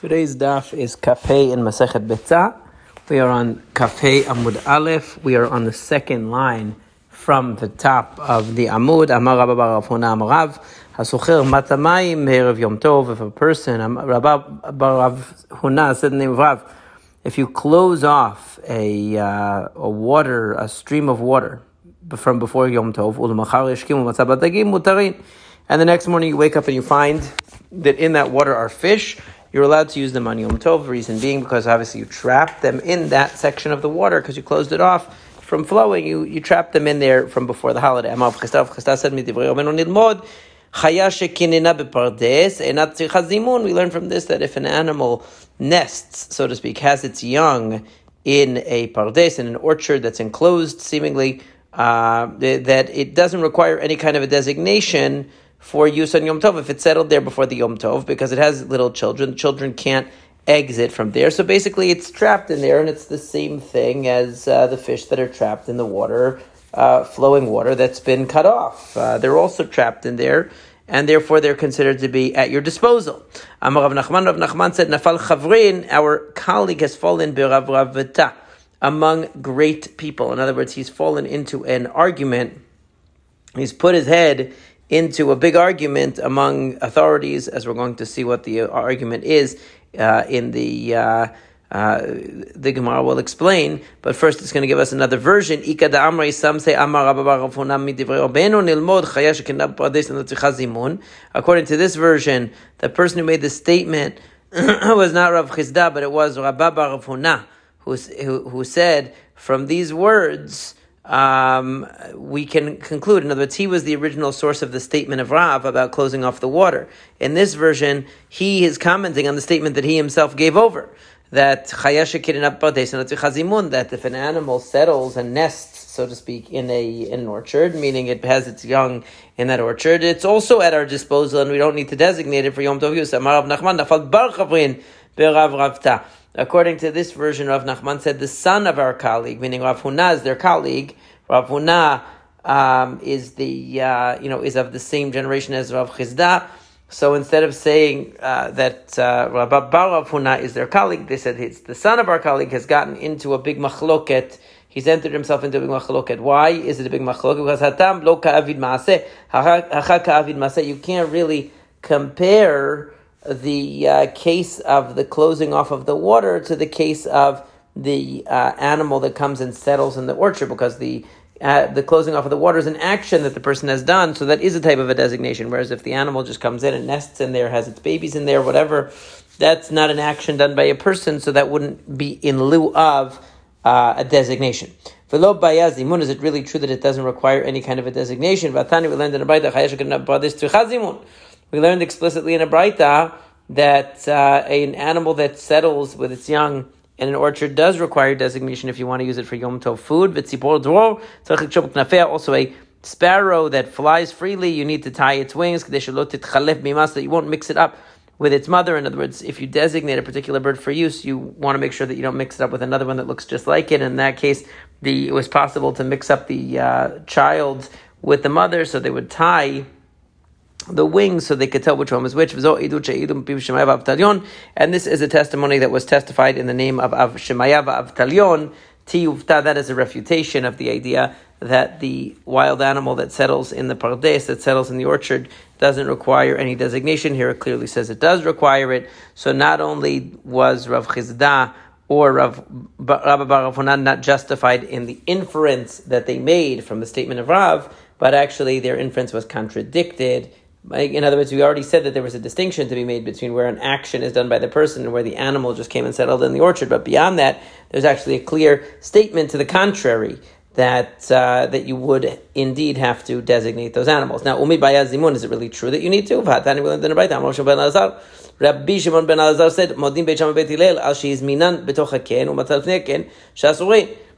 Today's daf is Kafei in Masechet Betzah. We are on Kafei Amud Aleph. We are on the second line from the top of the Amud. Amar Rabba Barav Huna Amarav. Hasucher Matamayim Erev Yom Tov. If a person, Rabba Barav Huna said the name of Rav, if you close off a, uh, a water, a stream of water from before Yom Tov, and the next morning you wake up and you find that in that water are fish, you're allowed to use them on Yom Tov. The reason being because obviously you trapped them in that section of the water because you closed it off from flowing. You you trapped them in there from before the holiday. We learn from this that if an animal nests, so to speak, has its young in a pardes, in an orchard that's enclosed, seemingly, uh, that it doesn't require any kind of a designation for use on Yom Tov if it's settled there before the Yom Tov because it has little children. Children can't exit from there. So basically, it's trapped in there, and it's the same thing as uh, the fish that are trapped in the water, uh, flowing water that's been cut off. Uh, they're also trapped in there. And therefore, they're considered to be at your disposal. Amar Rav Nachman, Rav Nachman said, "Nafal Chavrin, our colleague has fallen berav ravata among great people. In other words, he's fallen into an argument. He's put his head into a big argument among authorities, as we're going to see what the argument is uh, in the. Uh, uh, the Gemara will explain, but first it's going to give us another version. Some say According to this version, the person who made the statement was not Rav Chisda, but it was Rabba Bar who, who, who said, from these words, um, we can conclude. In other words, he was the original source of the statement of Rav about closing off the water. In this version, he is commenting on the statement that he himself gave over. That that if an animal settles and nests, so to speak, in a in an orchard, meaning it has its young in that orchard, it's also at our disposal, and we don't need to designate it for Yom Tov Yus. According to this version, Rav Nachman said the son of our colleague, meaning Rav Huna is their colleague. Rav Huna um, is the uh, you know is of the same generation as Rav Chisda. So instead of saying uh, that uh, Rav Bar Huna is their colleague, they said it's the son of our colleague has gotten into a big machloket. He's entered himself into a big machloket. Why is it a big machloket? Because hatam lo ka'avid maaseh, hacha ka'avid maaseh. You can't really compare the uh, case of the closing off of the water to the case of the uh, animal that comes and settles in the orchard because the uh, the closing off of the water is an action that the person has done, so that is a type of a designation. Whereas if the animal just comes in and nests in there, has its babies in there, whatever, that's not an action done by a person, so that wouldn't be in lieu of uh, a designation. For lo bayazimun, is it really true that it doesn't require any kind of a designation? Vatani we learned in a we learned explicitly in a Braita that uh, an animal that settles with its young in an orchard does require designation if you want to use it for Yom Tov food. Also, a sparrow that flies freely, you need to tie its wings, that you won't mix it up with its mother. In other words, if you designate a particular bird for use, you want to make sure that you don't mix it up with another one that looks just like it. In that case, the, it was possible to mix up the uh, child with the mother, so they would tie the wings so they could tell which one was which. And this is a testimony that was testified in the name of Av Shemaya Avtalion. Tiyuvta, that is a refutation of the idea that the wild animal that settles in the pardes, that settles in the orchard, doesn't require any designation. Here it clearly says it does require it. So not only was Rav Chisda or Rav Rabba Barafunan not justified in the inference that they made from the statement of Rav, but actually their inference was contradicted in other words, we already said that there was a distinction to be made between where an action is done by the person and where the animal just came and settled in the orchard. But beyond that, there's actually a clear statement to the contrary that uh, that you would indeed have to designate those animals. Now, umi bayazimun, is it really true that you need to? Rabbi Shimon ben Elazar said, "Modim beit Hillel al minan betoch haken umatal ken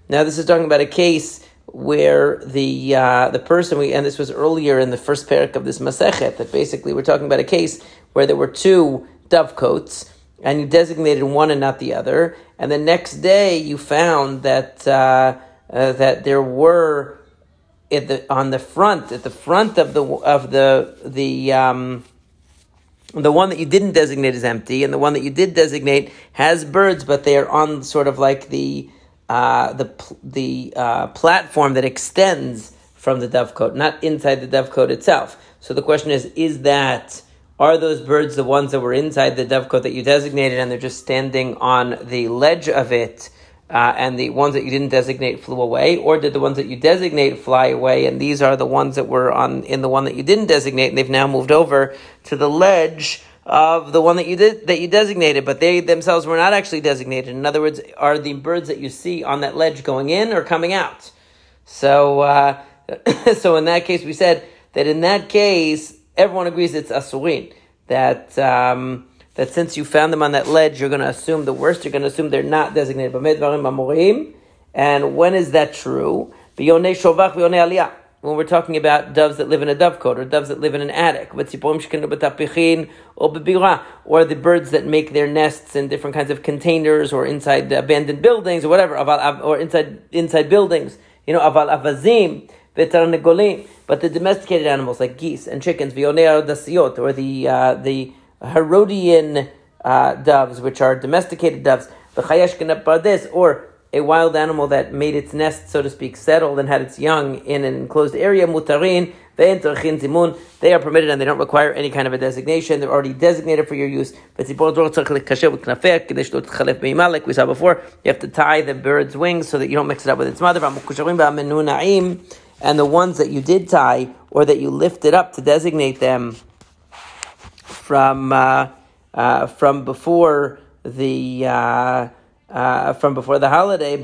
Now, this is talking about a case where the uh, the person we and this was earlier in the first parak of this masechet that basically we're talking about a case where there were two dovecotes and you designated one and not the other, and the next day you found that uh, uh, that there were at the on the front at the front of the of the the um, the one that you didn't designate is empty, and the one that you did designate has birds, but they are on sort of like the uh, the the uh, platform that extends from the dovecote, not inside the dovecote itself. So the question is: Is that are those birds the ones that were inside the dovecote that you designated, and they're just standing on the ledge of it? Uh, and the ones that you didn't designate flew away, or did the ones that you designate fly away? And these are the ones that were on in the one that you didn't designate, and they've now moved over to the ledge of the one that you did that you designated, but they themselves were not actually designated. In other words, are the birds that you see on that ledge going in or coming out? So, uh, so in that case, we said that in that case, everyone agrees it's asurin. That um, that since you found them on that ledge, you're going to assume the worst. You're going to assume they're not designated. And when is that true? When we're talking about doves that live in a dovecote or doves that live in an attic, or the birds that make their nests in different kinds of containers or inside abandoned buildings or whatever, or inside inside buildings. You know, aval avazim, but the domesticated animals like geese and chickens, or the uh, the Herodian uh, doves, which are domesticated doves, the or a wild animal that made its nest, so to speak, settled and had its young in an enclosed area, mutarin, they are permitted and they don't require any kind of a designation. They're already designated for your use. Like we saw before, you have to tie the bird's wings so that you don't mix it up with its mother. And the ones that you did tie or that you lifted up to designate them from uh, uh, from before the uh, uh from before the holiday.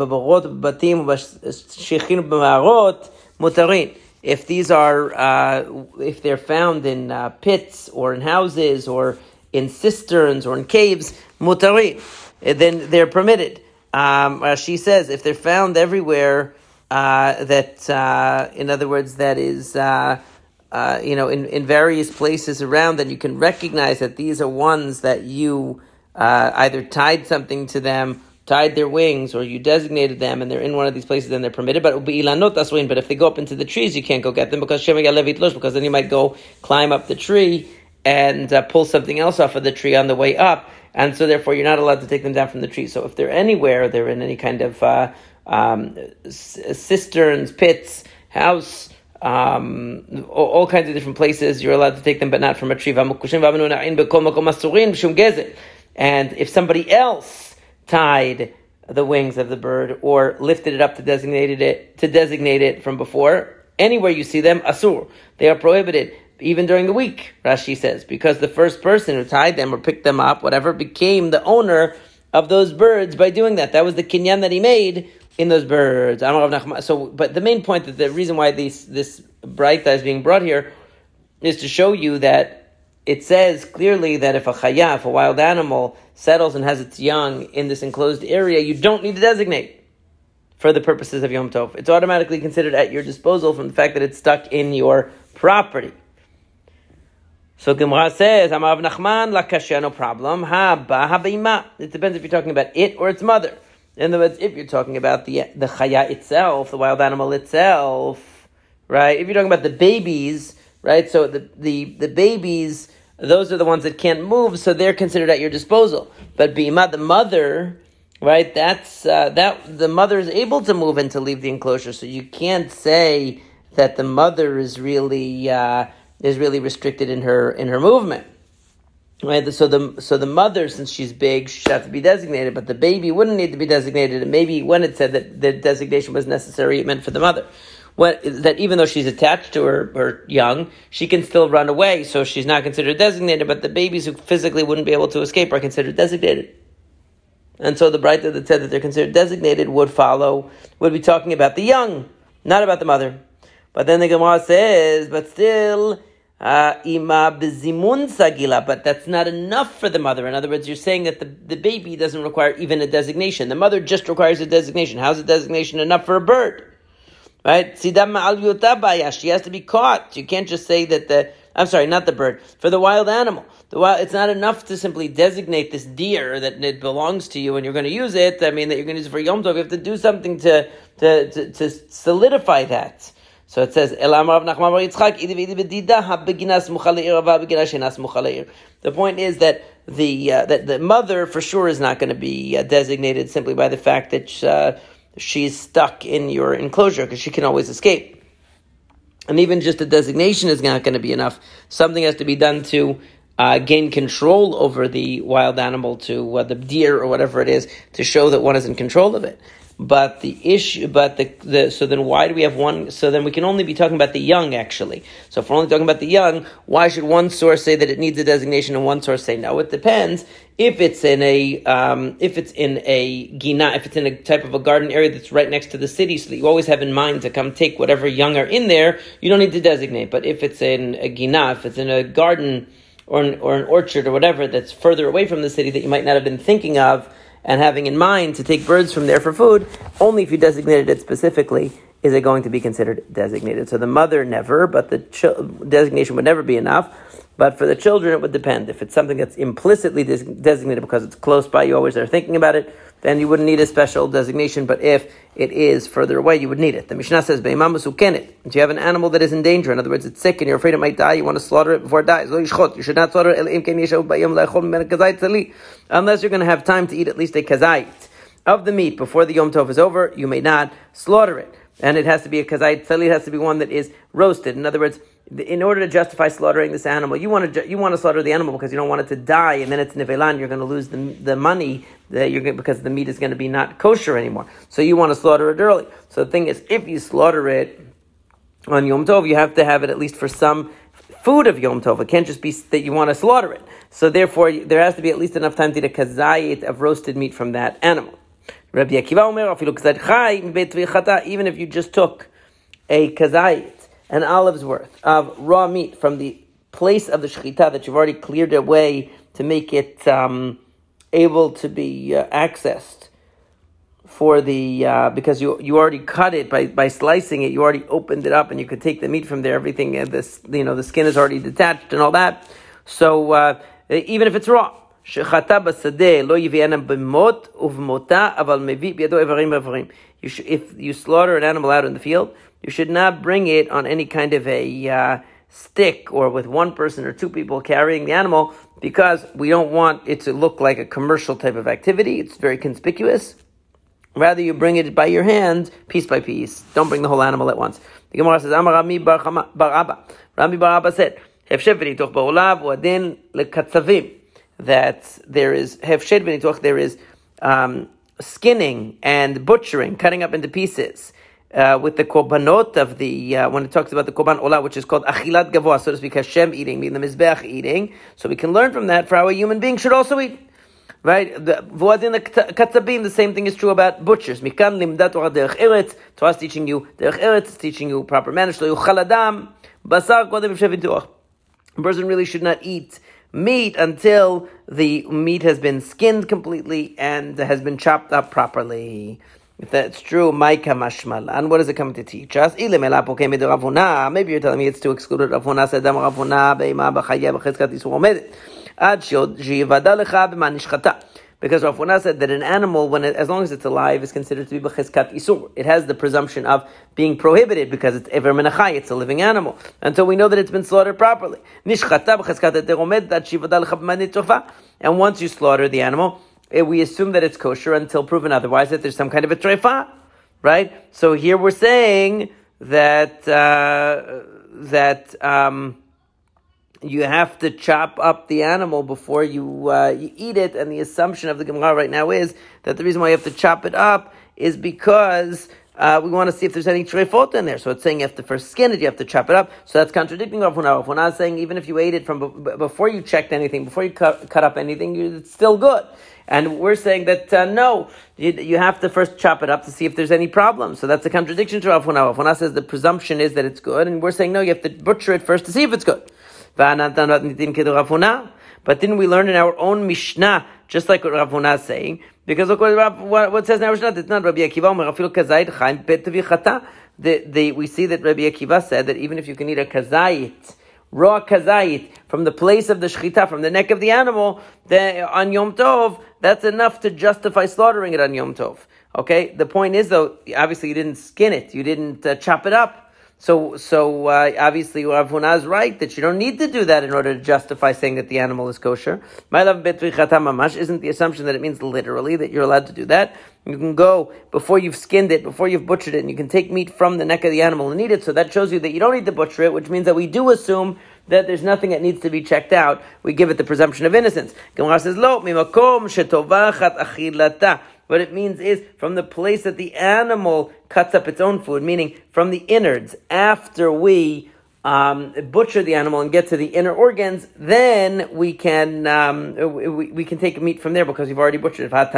If these are uh, if they're found in uh, pits or in houses or in cisterns or in caves, mutarin, then they're permitted. Um, she says if they're found everywhere, that in other words, that is uh, you know, in, in various places around, then you can recognize that these are ones that you uh, either tied something to them, tied their wings, or you designated them, and they're in one of these places, then they're permitted. But but if they go up into the trees, you can't go get them because because then you might go climb up the tree and uh, pull something else off of the tree on the way up, and so therefore you're not allowed to take them down from the tree. So if they're anywhere, they're in any kind of uh, um, cisterns, pits, house um, all, all, kinds of different places. You're allowed to take them, but not from a tree. And if somebody else tied the wings of the bird or lifted it up to designate it to designate it from before, anywhere you see them, asur, they are prohibited. Even during the week, Rashi says, because the first person who tied them or picked them up, whatever, became the owner of those birds by doing that. That was the kinyan that he made in those birds. I don't know. So, but the main point that the reason why these, this bright is being brought here is to show you that it says clearly that if a chaya, if a wild animal, settles and has its young in this enclosed area, you don't need to designate for the purposes of Yom Tov. It's automatically considered at your disposal from the fact that it's stuck in your property. So Gemara says, Amav Nachman la no problem. Ha It depends if you're talking about it or its mother. In other words, if you're talking about the the chaya itself, the wild animal itself, right? If you're talking about the babies, right? So the the, the babies, those are the ones that can't move, so they're considered at your disposal. But bima, the mother, right? That's uh, that the mother is able to move and to leave the enclosure, so you can't say that the mother is really uh, is really restricted in her in her movement. Right, so the so the mother, since she's big, should have to be designated, but the baby wouldn't need to be designated. And maybe when it said that the designation was necessary, it meant for the mother. That even though she's attached to her, her young, she can still run away, so she's not considered designated. But the babies who physically wouldn't be able to escape are considered designated. And so the bright that said that they're considered designated would follow, would be talking about the young, not about the mother. But then the Gemara says, but still, uh, ima bezimun sagila, but that's not enough for the mother. In other words, you're saying that the, the baby doesn't require even a designation. The mother just requires a designation. How's a designation enough for a bird? Right? She has to be caught. You can't just say that the, I'm sorry, not the bird, for the wild animal. The wild, it's not enough to simply designate this deer that it belongs to you and you're going to use it. I mean, that you're going to use it for Yom Tov. You have to do something to, to, to, to solidify that. So it says, The point is that the uh, that the mother for sure is not going to be uh, designated simply by the fact that uh, she's stuck in your enclosure because she can always escape. And even just a designation is not going to be enough. Something has to be done to uh, gain control over the wild animal, to uh, the deer or whatever it is, to show that one is in control of it. But the issue, but the, the, so then why do we have one? So then we can only be talking about the young, actually. So if we're only talking about the young, why should one source say that it needs a designation and one source say no? It depends. If it's in a, um, if it's in a gina, if it's in a type of a garden area that's right next to the city, so that you always have in mind to come take whatever young are in there, you don't need to designate. But if it's in a gina, if it's in a garden or an, or an orchard or whatever that's further away from the city that you might not have been thinking of, and having in mind to take birds from there for food, only if you designated it specifically is it going to be considered designated. So the mother never, but the ch- designation would never be enough. But for the children, it would depend. If it's something that's implicitly des- designated because it's close by, you always are thinking about it, then you wouldn't need a special designation. But if it is further away, you would need it. The Mishnah says, If you have an animal that is in danger, in other words, it's sick and you're afraid it might die, you want to slaughter it before it dies. You should not slaughter it unless you're going to have time to eat at least a kazait of the meat before the Yom Tov is over. You may not slaughter it. And it has to be a kazait tzali, it has to be one that is roasted. In other words, in order to justify slaughtering this animal, you want to you want to slaughter the animal because you don't want it to die, and then it's nivelan. You're going to lose the, the money that you're going, because the meat is going to be not kosher anymore. So you want to slaughter it early. So the thing is, if you slaughter it on Yom Tov, you have to have it at least for some food of Yom Tov. It can't just be that you want to slaughter it. So therefore, there has to be at least enough time to eat a kazayit of roasted meat from that animal. Rabbi Akiva Omer, even if you just took a kazayit an olive's worth of raw meat from the place of the shechita that you've already cleared away to make it um, able to be uh, accessed for the uh, because you you already cut it by, by slicing it you already opened it up and you could take the meat from there everything uh, this you know the skin is already detached and all that so uh, even if it's raw שחטא בשדה לא יביאנה במות ובמותה, אבל מביא בידו איברים ואיברים. If you slaughter an animal out in the field, you should not bring it on any kind of a uh, stick or with one person or two people carrying the animal because we don't want it to look like a commercial type of activity. It's very conspicuous. Rather, you bring it by your hand, piece by piece. Don't bring the whole animal at once. The Gemara says, Rami Bar Abba. Rami Bar Abba said, that there is hefshed there is um, skinning and butchering, cutting up into pieces uh, with the korbanot of the uh, when it talks about the korban olah, which is called achilat gavoa, so to speak, Hashem eating, meaning the mizbeach eating. So we can learn from that for a human being should also eat. Right? The voadin the katzabim, the same thing is true about butchers. Mikan limdat derech eretz. Torah is teaching you derech eretz, is teaching you proper manners. So chaladam basar kodem A person really should not eat meat until the meat has been skinned completely and has been chopped up properly. If that's true, Maika Mashmalan, what is it coming to teach us? Maybe you're telling me it's to exclude Ravuna, said Ravuna, Beima, Bachaya, Bechizkat, Yisur Omedet. Ad Nishchata. Because Rafuna said that an animal, when it, as long as it's alive, is considered to be b'cheskat isur. It has the presumption of being prohibited because it's ever menachai, it's a living animal. Until we know that it's been slaughtered properly. And once you slaughter the animal, we assume that it's kosher until proven otherwise, that there's some kind of a treifa, right? So here we're saying that uh, that um, you have to chop up the animal before you, uh, you eat it, and the assumption of the Gemara right now is that the reason why you have to chop it up is because uh, we want to see if there's any treifot in there. So it's saying you have to first skin it, you have to chop it up. So that's contradicting Rav Huna. Rav Huna is saying even if you ate it from b- before you checked anything, before you cut, cut up anything, you, it's still good. And we're saying that uh, no, you, you, have to first chop it up to see if there's any problem. So that's a contradiction to Rav Huna. Rav Huna says the presumption is that it's good, and we're saying no, you have to butcher it first to see if it's good. But didn't we learn in our own Mishnah, just like what Rav Huna is saying? Because look what, Rav, what, what says Mishnah, it's not Rabbi Akiva, the, the, we see that Rabbi Akiva said that even if you can eat a kazayit, raw kazayit from the place of the shechita, from the neck of the animal, the, on Yom Tov, that's enough to justify slaughtering it on Yom Tov. Okay, the point is though, obviously you didn't skin it, you didn't uh, chop it up. So, so uh, obviously, Rav Huna is right that you don't need to do that in order to justify saying that the animal is kosher. My love mamash isn't the assumption that it means literally that you're allowed to do that. You can go before you've skinned it, before you've butchered it, and you can take meat from the neck of the animal and eat it. So that shows you that you don't need to butcher it, which means that we do assume that there's nothing that needs to be checked out. We give it the presumption of innocence. Gemara says, "Lo mimakom shetovachat achilata." What it means is from the place that the animal cuts up its own food, meaning from the innards, after we um, butcher the animal and get to the inner organs, then we can um, we, we, can take meat from there because you've already butchered it. But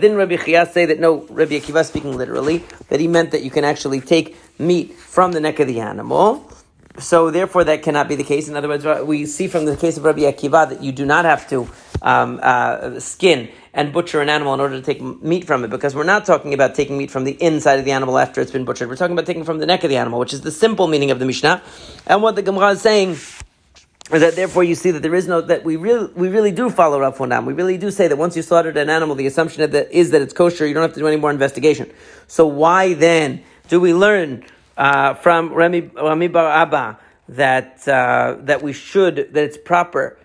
didn't Rabbi Chia say that no, Rabbi Akiva speaking literally, that he meant that you can actually take meat from the neck of the animal. So therefore, that cannot be the case. In other words, we see from the case of Rabbi Akiva that you do not have to um, uh, skin and butcher an animal in order to take meat from it, because we're not talking about taking meat from the inside of the animal after it's been butchered. We're talking about taking from the neck of the animal, which is the simple meaning of the Mishnah. And what the Gemara is saying is that therefore you see that there is no that we really we really do follow Rav Honam. We really do say that once you slaughtered an animal, the assumption is that it's kosher. You don't have to do any more investigation. So why then do we learn uh, from Rami, Rami Bar Abba that uh, that we should that it's proper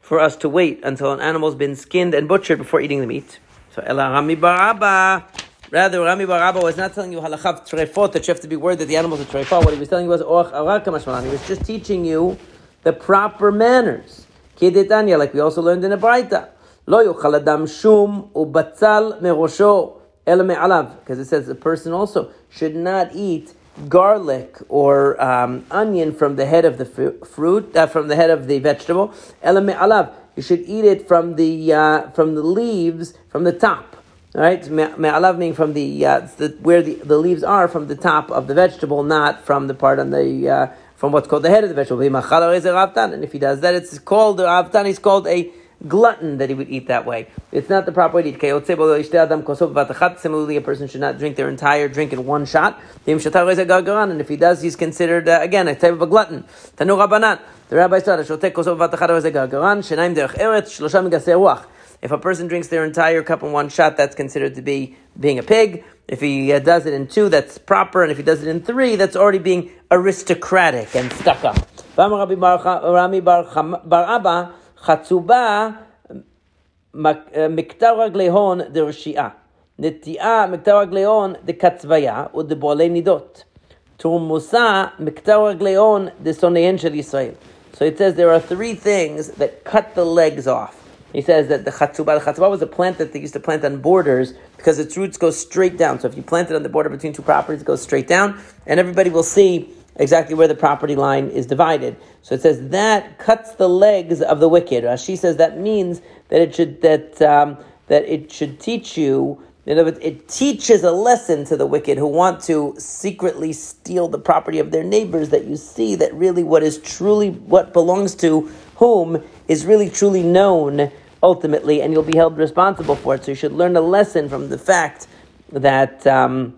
for us to wait until an animal's been skinned and butchered before eating the meat. So Ela Rami Baraba. Rather, Rami Baraba was not telling you halachav trefot that you have to be worried that the animal's a trefot. What he was telling you was orach araka He was just teaching you the proper manners. Kidetanya, like we also learned in the Braita. Lo yochal adam shum ubatzal merosho ela me'alav. Because it says the person also should not eat garlic or um, onion from the head of the fruit, uh, from the head of the vegetable. alav. You should eat it from the uh, from the leaves from the top. All right, me'alav meaning from the, uh, the, where the, the leaves are from the top of the vegetable, not from the part on the uh, from what's called the head of the vegetable. And if he does that, it's called the avtan. It's called a glutton that he would eat that way. It's not the proper way to eat. Similarly, a person should not drink their entire drink in one shot. And if he does, he's considered, uh, again, a type of a glutton. The rabbi said, if a person drinks their entire cup in one shot, that's considered to be being a pig. If he uh, does it in two, that's proper. And if he does it in three, that's already being aristocratic and stuck up. חצובה מקטע רגלי הון דרשיעה. נטיעה מקטע רגלי הון דקצוויה ודבועלי נידות. תורמוסה מקטע רגלי הון דשונאיהן של ישראל. So it says there are three things that cut the legs off. He says that the chatzuba, the chatzuba was a plant that they used to plant on borders because its roots go straight down. So if you plant it on the border between two properties, it goes straight down, and everybody will see exactly where the property line is divided. So it says that cuts the legs of the wicked. Rashi says that means that it should that um, that it should teach you. You know, it teaches a lesson to the wicked who want to secretly steal the property of their neighbors. That you see that really what is truly what belongs to whom is really truly known ultimately, and you'll be held responsible for it. So you should learn a lesson from the fact that um,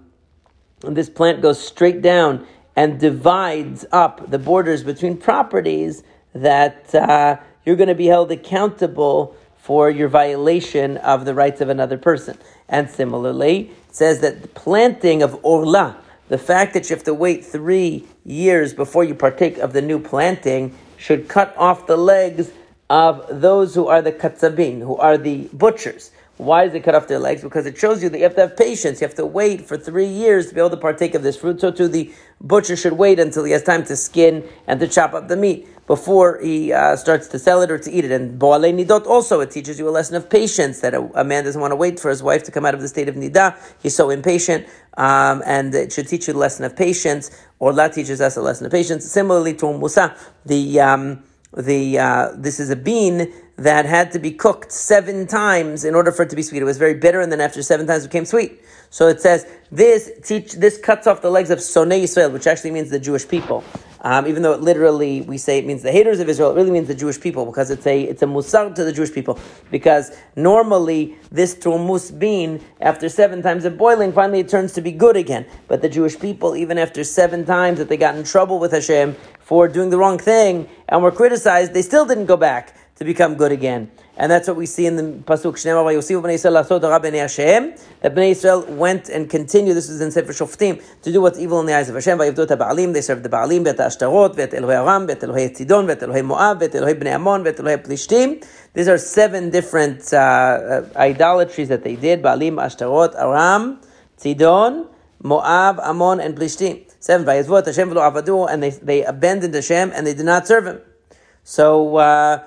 this plant goes straight down and divides up the borders between properties, that uh, you're going to be held accountable for your violation of the rights of another person. And similarly, it says that the planting of orla, the fact that you have to wait three years before you partake of the new planting, should cut off the legs of those who are the katzabin, who are the butchers. Why does it cut off their legs? Because it shows you that you have to have patience. You have to wait for three years to be able to partake of this fruit. So too, the butcher should wait until he has time to skin and to chop up the meat before he uh, starts to sell it or to eat it. And Boale Nidot also, it teaches you a lesson of patience that a, a, man doesn't want to wait for his wife to come out of the state of Nida. He's so impatient. Um, and it should teach you a lesson of patience. Orla teaches us a lesson of patience. Similarly to Musa, the, um, the, uh, this is a bean that had to be cooked seven times in order for it to be sweet. It was very bitter, and then after seven times it became sweet. So it says this teach this cuts off the legs of Sonei Israel, which actually means the Jewish people. Um, even though it literally we say it means the haters of Israel, it really means the Jewish people because it's a it's a musar to the Jewish people. Because normally this turmus bean, after seven times of boiling, finally it turns to be good again. But the Jewish people, even after seven times that they got in trouble with Hashem for doing the wrong thing and were criticized, they still didn't go back to become good again. And that's what we see in the Pasuk, that Bnei Israel went and continued, this is in Sefer Shoftim, to do what's evil in the eyes of Hashem. They served the Baalim, Bet Ashtarot, Bet Elohei Aram, Bet Elohei Tzidon, Bet Elohei Moab, Bet Elohei Bnei Ammon, Bet Elohei Plishtim. These are seven different uh, uh, idolatries that they did. Baalim, Ashtarot, Aram, Tzidon, Moab, Ammon, and Plishtim. Seven, and they, they abandoned Hashem and they did not serve him. So, uh,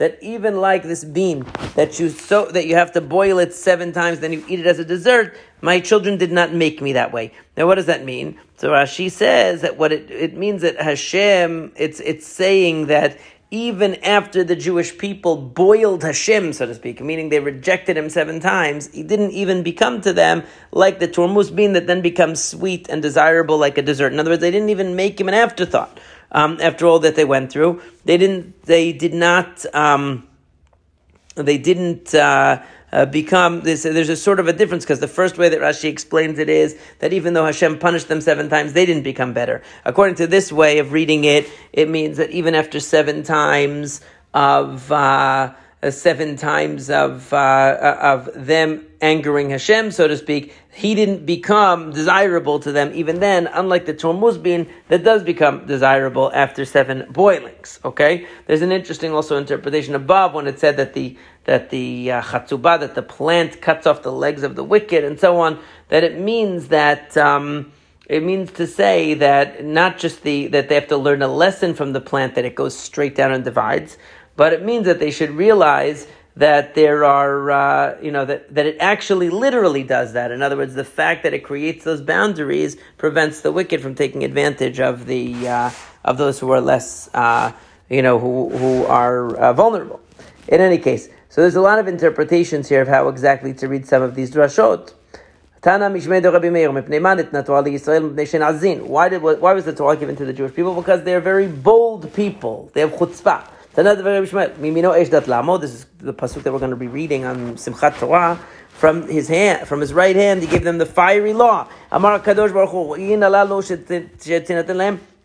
that even like this bean that you so that you have to boil it seven times, then you eat it as a dessert. My children did not make me that way. Now, what does that mean? So Rashi says that what it, it means that Hashem, it's it's saying that even after the Jewish people boiled Hashem, so to speak, meaning they rejected him seven times, he didn't even become to them like the turmus bean that then becomes sweet and desirable like a dessert. In other words, they didn't even make him an afterthought um, after all that they went through. They didn't. They did not. Um, they didn't. Uh, uh, become this, there's a sort of a difference because the first way that Rashi explains it is that even though Hashem punished them seven times, they didn't become better. According to this way of reading it, it means that even after seven times of uh, uh, seven times of uh, of them angering Hashem, so to speak, he didn't become desirable to them even then, unlike the turmus bean that does become desirable after seven boilings. Okay? There's an interesting also interpretation above when it said that the that the uh, that the plant cuts off the legs of the wicked and so on, that it means that um, it means to say that not just the that they have to learn a lesson from the plant that it goes straight down and divides, but it means that they should realize that there are, uh, you know, that, that it actually literally does that. In other words, the fact that it creates those boundaries prevents the wicked from taking advantage of the uh, of those who are less, uh, you know, who who are uh, vulnerable. In any case, so there's a lot of interpretations here of how exactly to read some of these drashot. Tana Mishme Dabimeir ibnitna Twali Yisraelzin why did why was the Torah given to the Jewish people? Because they're very bold people. They have chutzpah. This is the pasuk that we're going to be reading on Simchat Torah. From his hand, from his right hand, he gave them the fiery law. Amar Kadosh Baruch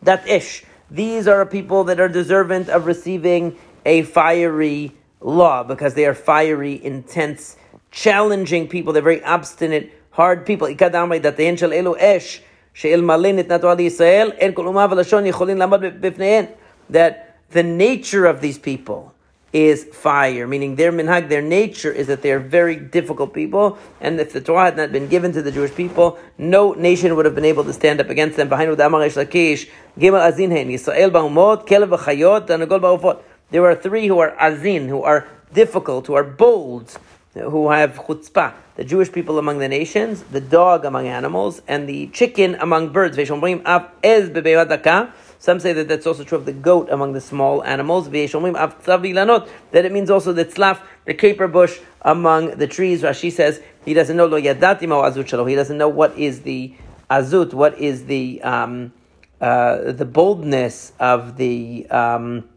that ish. These are people that are deserving of receiving a fiery law because they are fiery, intense, challenging people. They're very obstinate, hard people. That the nature of these people is fire, meaning their minhag, their nature is that they are very difficult people, and if the Torah had not been given to the Jewish people, no nation would have been able to stand up against them. Behind There are three who are azin, who are difficult, who are bold, who have chutzpah. The Jewish people among the nations, the dog among animals, and the chicken among birds. Some say that that's also true of the goat among the small animals. That it means also the tzlaf, the caper bush among the trees. Rashi says he doesn't know lo yadati azut He doesn't know what is the azut, what is the um, uh, the boldness of the. Um,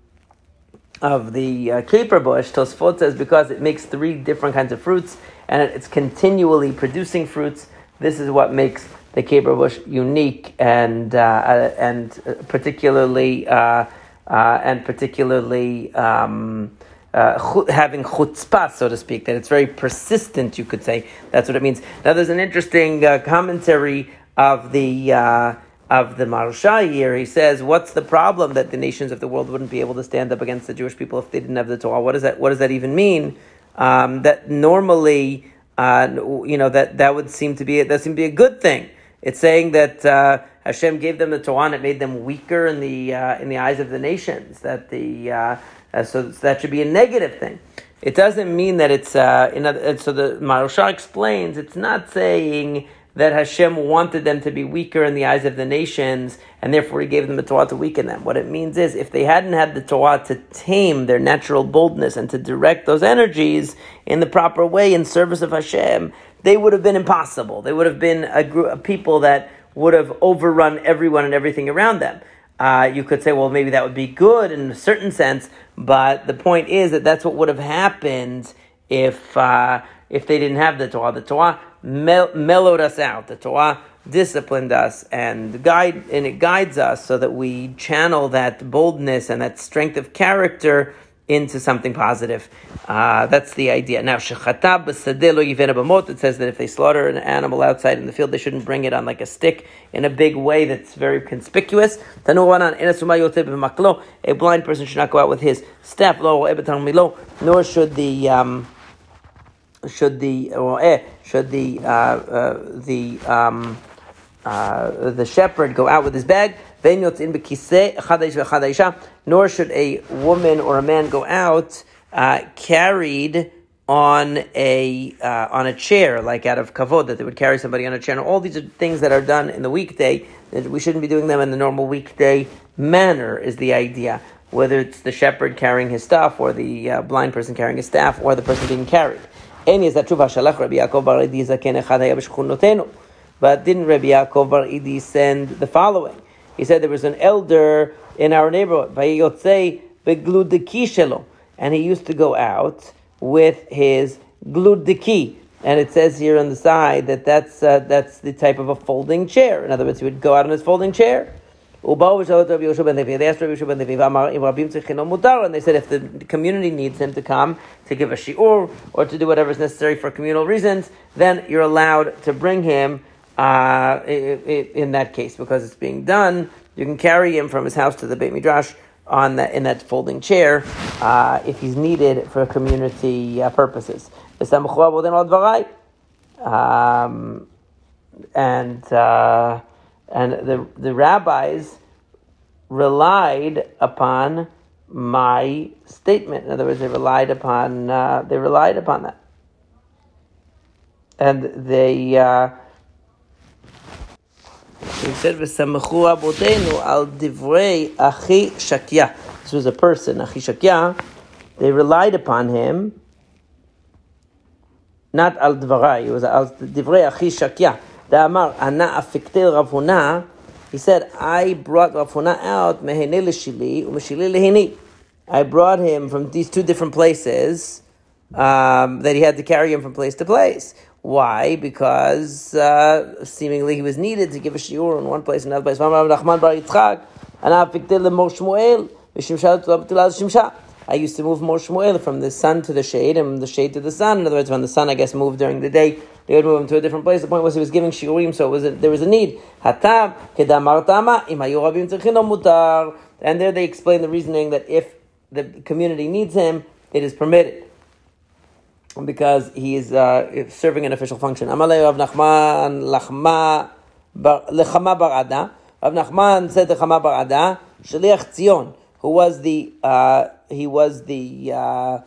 of the uh, caper bush, Tosfot says because it makes three different kinds of fruits and it's continually producing fruits. This is what makes the caper bush unique and uh, uh and particularly uh, uh, and particularly um, uh, having chutzpah, so to speak, that it's very persistent. You could say that's what it means. Now, there's an interesting uh, commentary of the of the Maharsha here. He says, "What's the problem that the nations of the world wouldn't be able to stand up against the Jewish people if they didn't have the Torah? What does that What does that even mean? Um, that normally." you know that that would seem to be that seem to be a good thing it's saying that uh, Hashem gave them the Torah and it made them weaker in the uh, in the eyes of the nations. That the uh, uh so that should be a negative thing. It doesn't mean that it's uh, in other, so the Maharsha explains it's not saying that Hashem wanted them to be weaker in the eyes of the nations and therefore He gave them the Torah to weaken them. What it means is if they hadn't had the Torah to tame their natural boldness and to direct those energies in the proper way in service of Hashem, they would have been impossible. They would have been a group of people that would have overrun everyone and everything around them. uh, you could say, well, maybe that would be good in a certain sense, but the point is that that's what would have happened if uh, if they didn't have the Torah. The Torah mel- mellowed us out. The Torah disciplined us and guide and it guides us so that we channel that boldness and that strength of character into something positive. Uh, that's the idea. Now. It says that if they slaughter an animal outside in the field, they shouldn't bring it on like a stick in a big way that's very conspicuous. A blind person should not go out with his staff. Ebatongilo, nor should the um, should the eh, should the uh, uh, the um, uh, the shepherd go out with his bag. Nor should a woman or a man go out uh, carried on a uh, on a chair, like out of kavod, that they would carry somebody on a chair. All these are things that are done in the weekday. That we shouldn't be doing them in the normal weekday manner. Is the idea whether it's the shepherd carrying his stuff, or the uh, blind person carrying his staff, or the person being carried. But didn't Rabbi Yaakov Bar Idi send the following? He said there was an elder in our neighborhood, and he used to go out with his gludiki. And it says here on the side that that's, uh, that's the type of a folding chair. In other words, he would go out on his folding chair. Rabbi and they said if the community needs him to come to give a shiur or to do whatever is necessary for communal reasons, then you're allowed to bring him uh, in that case, because it's being done, you can carry him from his house to the Beit Midrash on that in that folding chair uh, if he's needed for community uh, purposes. Um, and uh, and the the rabbis relied upon my statement. In other words, they relied upon uh, they relied upon that, and they uh, said, "V'samachu al divrei achi shakya." This was a person, achi shakya. They relied upon him, not al dvarai. It was al divrei achi shakya. Da'amar ana afiktel Ravuna. He said, "I brought Ravuna out mehene l'shili u'meshili lehini." I brought him from these two different places um, that he had to carry him from place to place. Why? Because uh, seemingly he was needed to give a shiur in one place, and another place. I used to move Mor Shmuel from the sun to the shade and the shade to the sun. In other words, when the sun, I guess, moved during the day, they would move him to a different place. The point was he was giving shiurim, so was a, there was a need. And there they explain the reasoning that if the community needs him, it is permitted because he is uh, serving an official function. Amalei Rav Nachman Lachma Lechama Barada. Rav Nachman said to Chama Barada, Shaliach Tzion, who was the uh, he was the uh,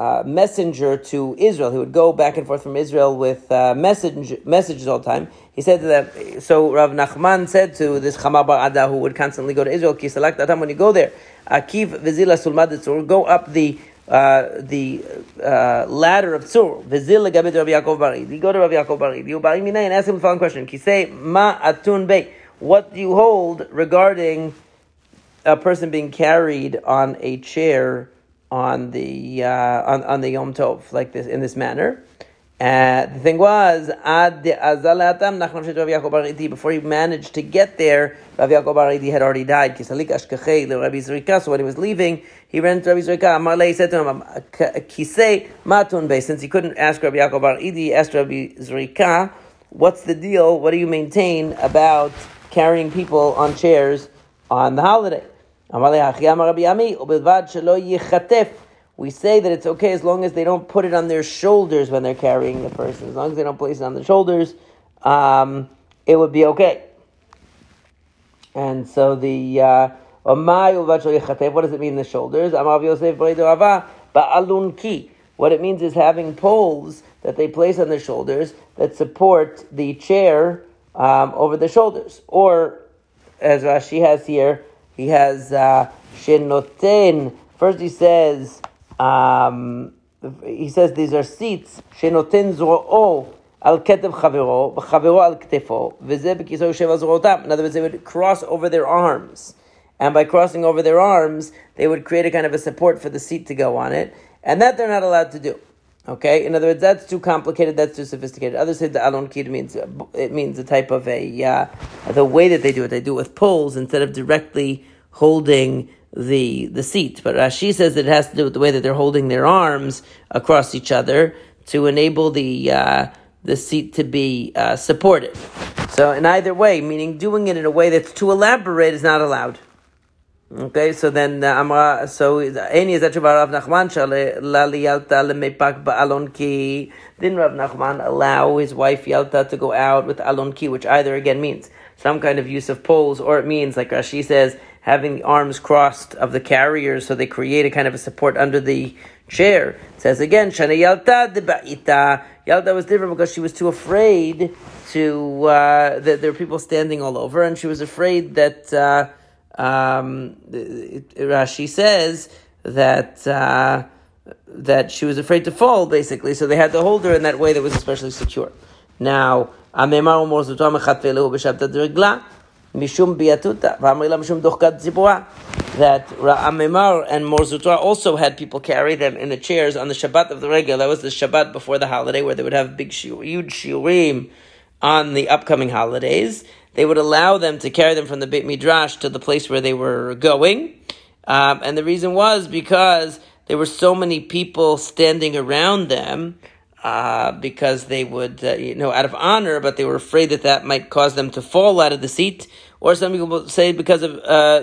uh, messenger to Israel. He would go back and forth from Israel with uh, message, messages all the time. He said that. So Rav Nachman said to this Chama Barada, who would constantly go to Israel, Kisalak time when you go there, Akiv Vizila Sulmad Sur go up the uh, the uh, ladder of Tzur, Vizil Gabit Rabbi Yaakov Bari. You go to Rabbi Yaakov Bari. You Bari Minay and ask him the following question. say Ma Atun Bey. What do you hold regarding a person being carried on a chair on the uh, on, on the Yom Tov like this in this manner? Uh, the thing was, before he managed to get there, Rav Yaakov Bar had already died. So when he was leaving, he ran to Rabbi Zrika. Amarle said to him. Since he couldn't ask Rabbi Yaakov Bar he asked Rabbi Zrika, what's the deal? What do you maintain about carrying people on chairs on the holiday? We say that it's okay as long as they don't put it on their shoulders when they're carrying the person. As long as they don't place it on the shoulders, um, it would be okay. And so the uh, what does it mean the shoulders? What it means is having poles that they place on their shoulders that support the chair um, over the shoulders. Or, as Rashi has here, he has shenoten. Uh, First, he says um, he says these are seats shenoten zoro al ketev chaviro v'chaviro al ktefo v'zeh b'kiso yoshev. In other words, they would cross over their arms, and by crossing over their arms, they would create a kind of a support for the seat to go on it, and that they're not allowed to do. Okay, in other words, that's too complicated. That's too sophisticated. Others say the alon kid means it means a type of a uh, the way that they do it. They do it with poles instead of directly holding the the seat. But Rashi says it has to do with the way that they're holding their arms across each other to enable the uh, the seat to be uh, supported. So in either way, meaning doing it in a way that's too elaborate is not allowed. Okay, so then uh, Amra, so any is that Rav Nachman lali yalta lemepak ba'alon ki. Didn't Rav Nachman allow his wife Yalta to go out with alon ki, which either again means some kind of use of poles, or it means like Rashi says having the arms crossed of the carriers, so they create a kind of a support under the chair. It says again, Shana Yalta de ba'ita. Yalta was different because she was too afraid to uh, that there were people standing all over, and she was afraid that. Uh, um, Rashi says that uh, that she was afraid to fall, basically. So they had to hold her in that way that was especially secure. Now, Mishum biatuta, mishum dochkat That Amemar and Mar Zutra also had people carry them in the chairs on the Shabbat of the regular. That was the Shabbat before the holiday, where they would have big, huge shiurim on the upcoming holidays they would allow them to carry them from the Beit Midrash to the place where they were going. Um, and the reason was because there were so many people standing around them uh, because they would, uh, you know, out of honor, but they were afraid that that might cause them to fall out of the seat. Or some people say because of uh,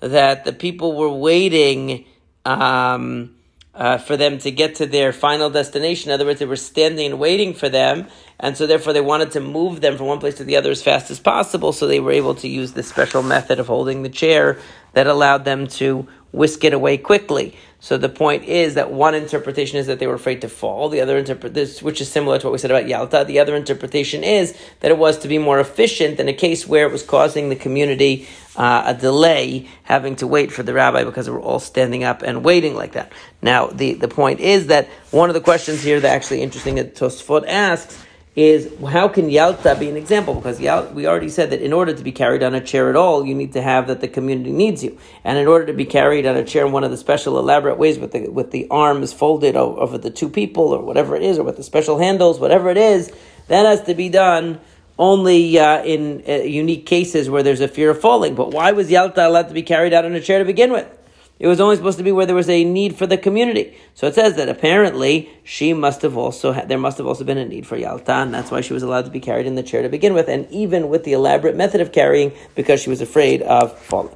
that the people were waiting. Um, uh, for them to get to their final destination. In other words, they were standing and waiting for them, and so therefore they wanted to move them from one place to the other as fast as possible. So they were able to use this special method of holding the chair that allowed them to whisk it away quickly. So the point is that one interpretation is that they were afraid to fall. The other interpretation, which is similar to what we said about Yalta, the other interpretation is that it was to be more efficient in a case where it was causing the community uh, a delay, having to wait for the rabbi because they were all standing up and waiting like that. Now, the, the point is that one of the questions here that actually interesting that Tosfot asks is how can Yalta be an example? Because we already said that in order to be carried on a chair at all, you need to have that the community needs you. And in order to be carried on a chair in one of the special elaborate ways with the, with the arms folded over the two people or whatever it is, or with the special handles, whatever it is, that has to be done only uh, in uh, unique cases where there's a fear of falling. But why was Yalta allowed to be carried out on a chair to begin with? It was only supposed to be where there was a need for the community. So it says that apparently she must have also had, there must have also been a need for Yalta, and that's why she was allowed to be carried in the chair to begin with, and even with the elaborate method of carrying, because she was afraid of falling.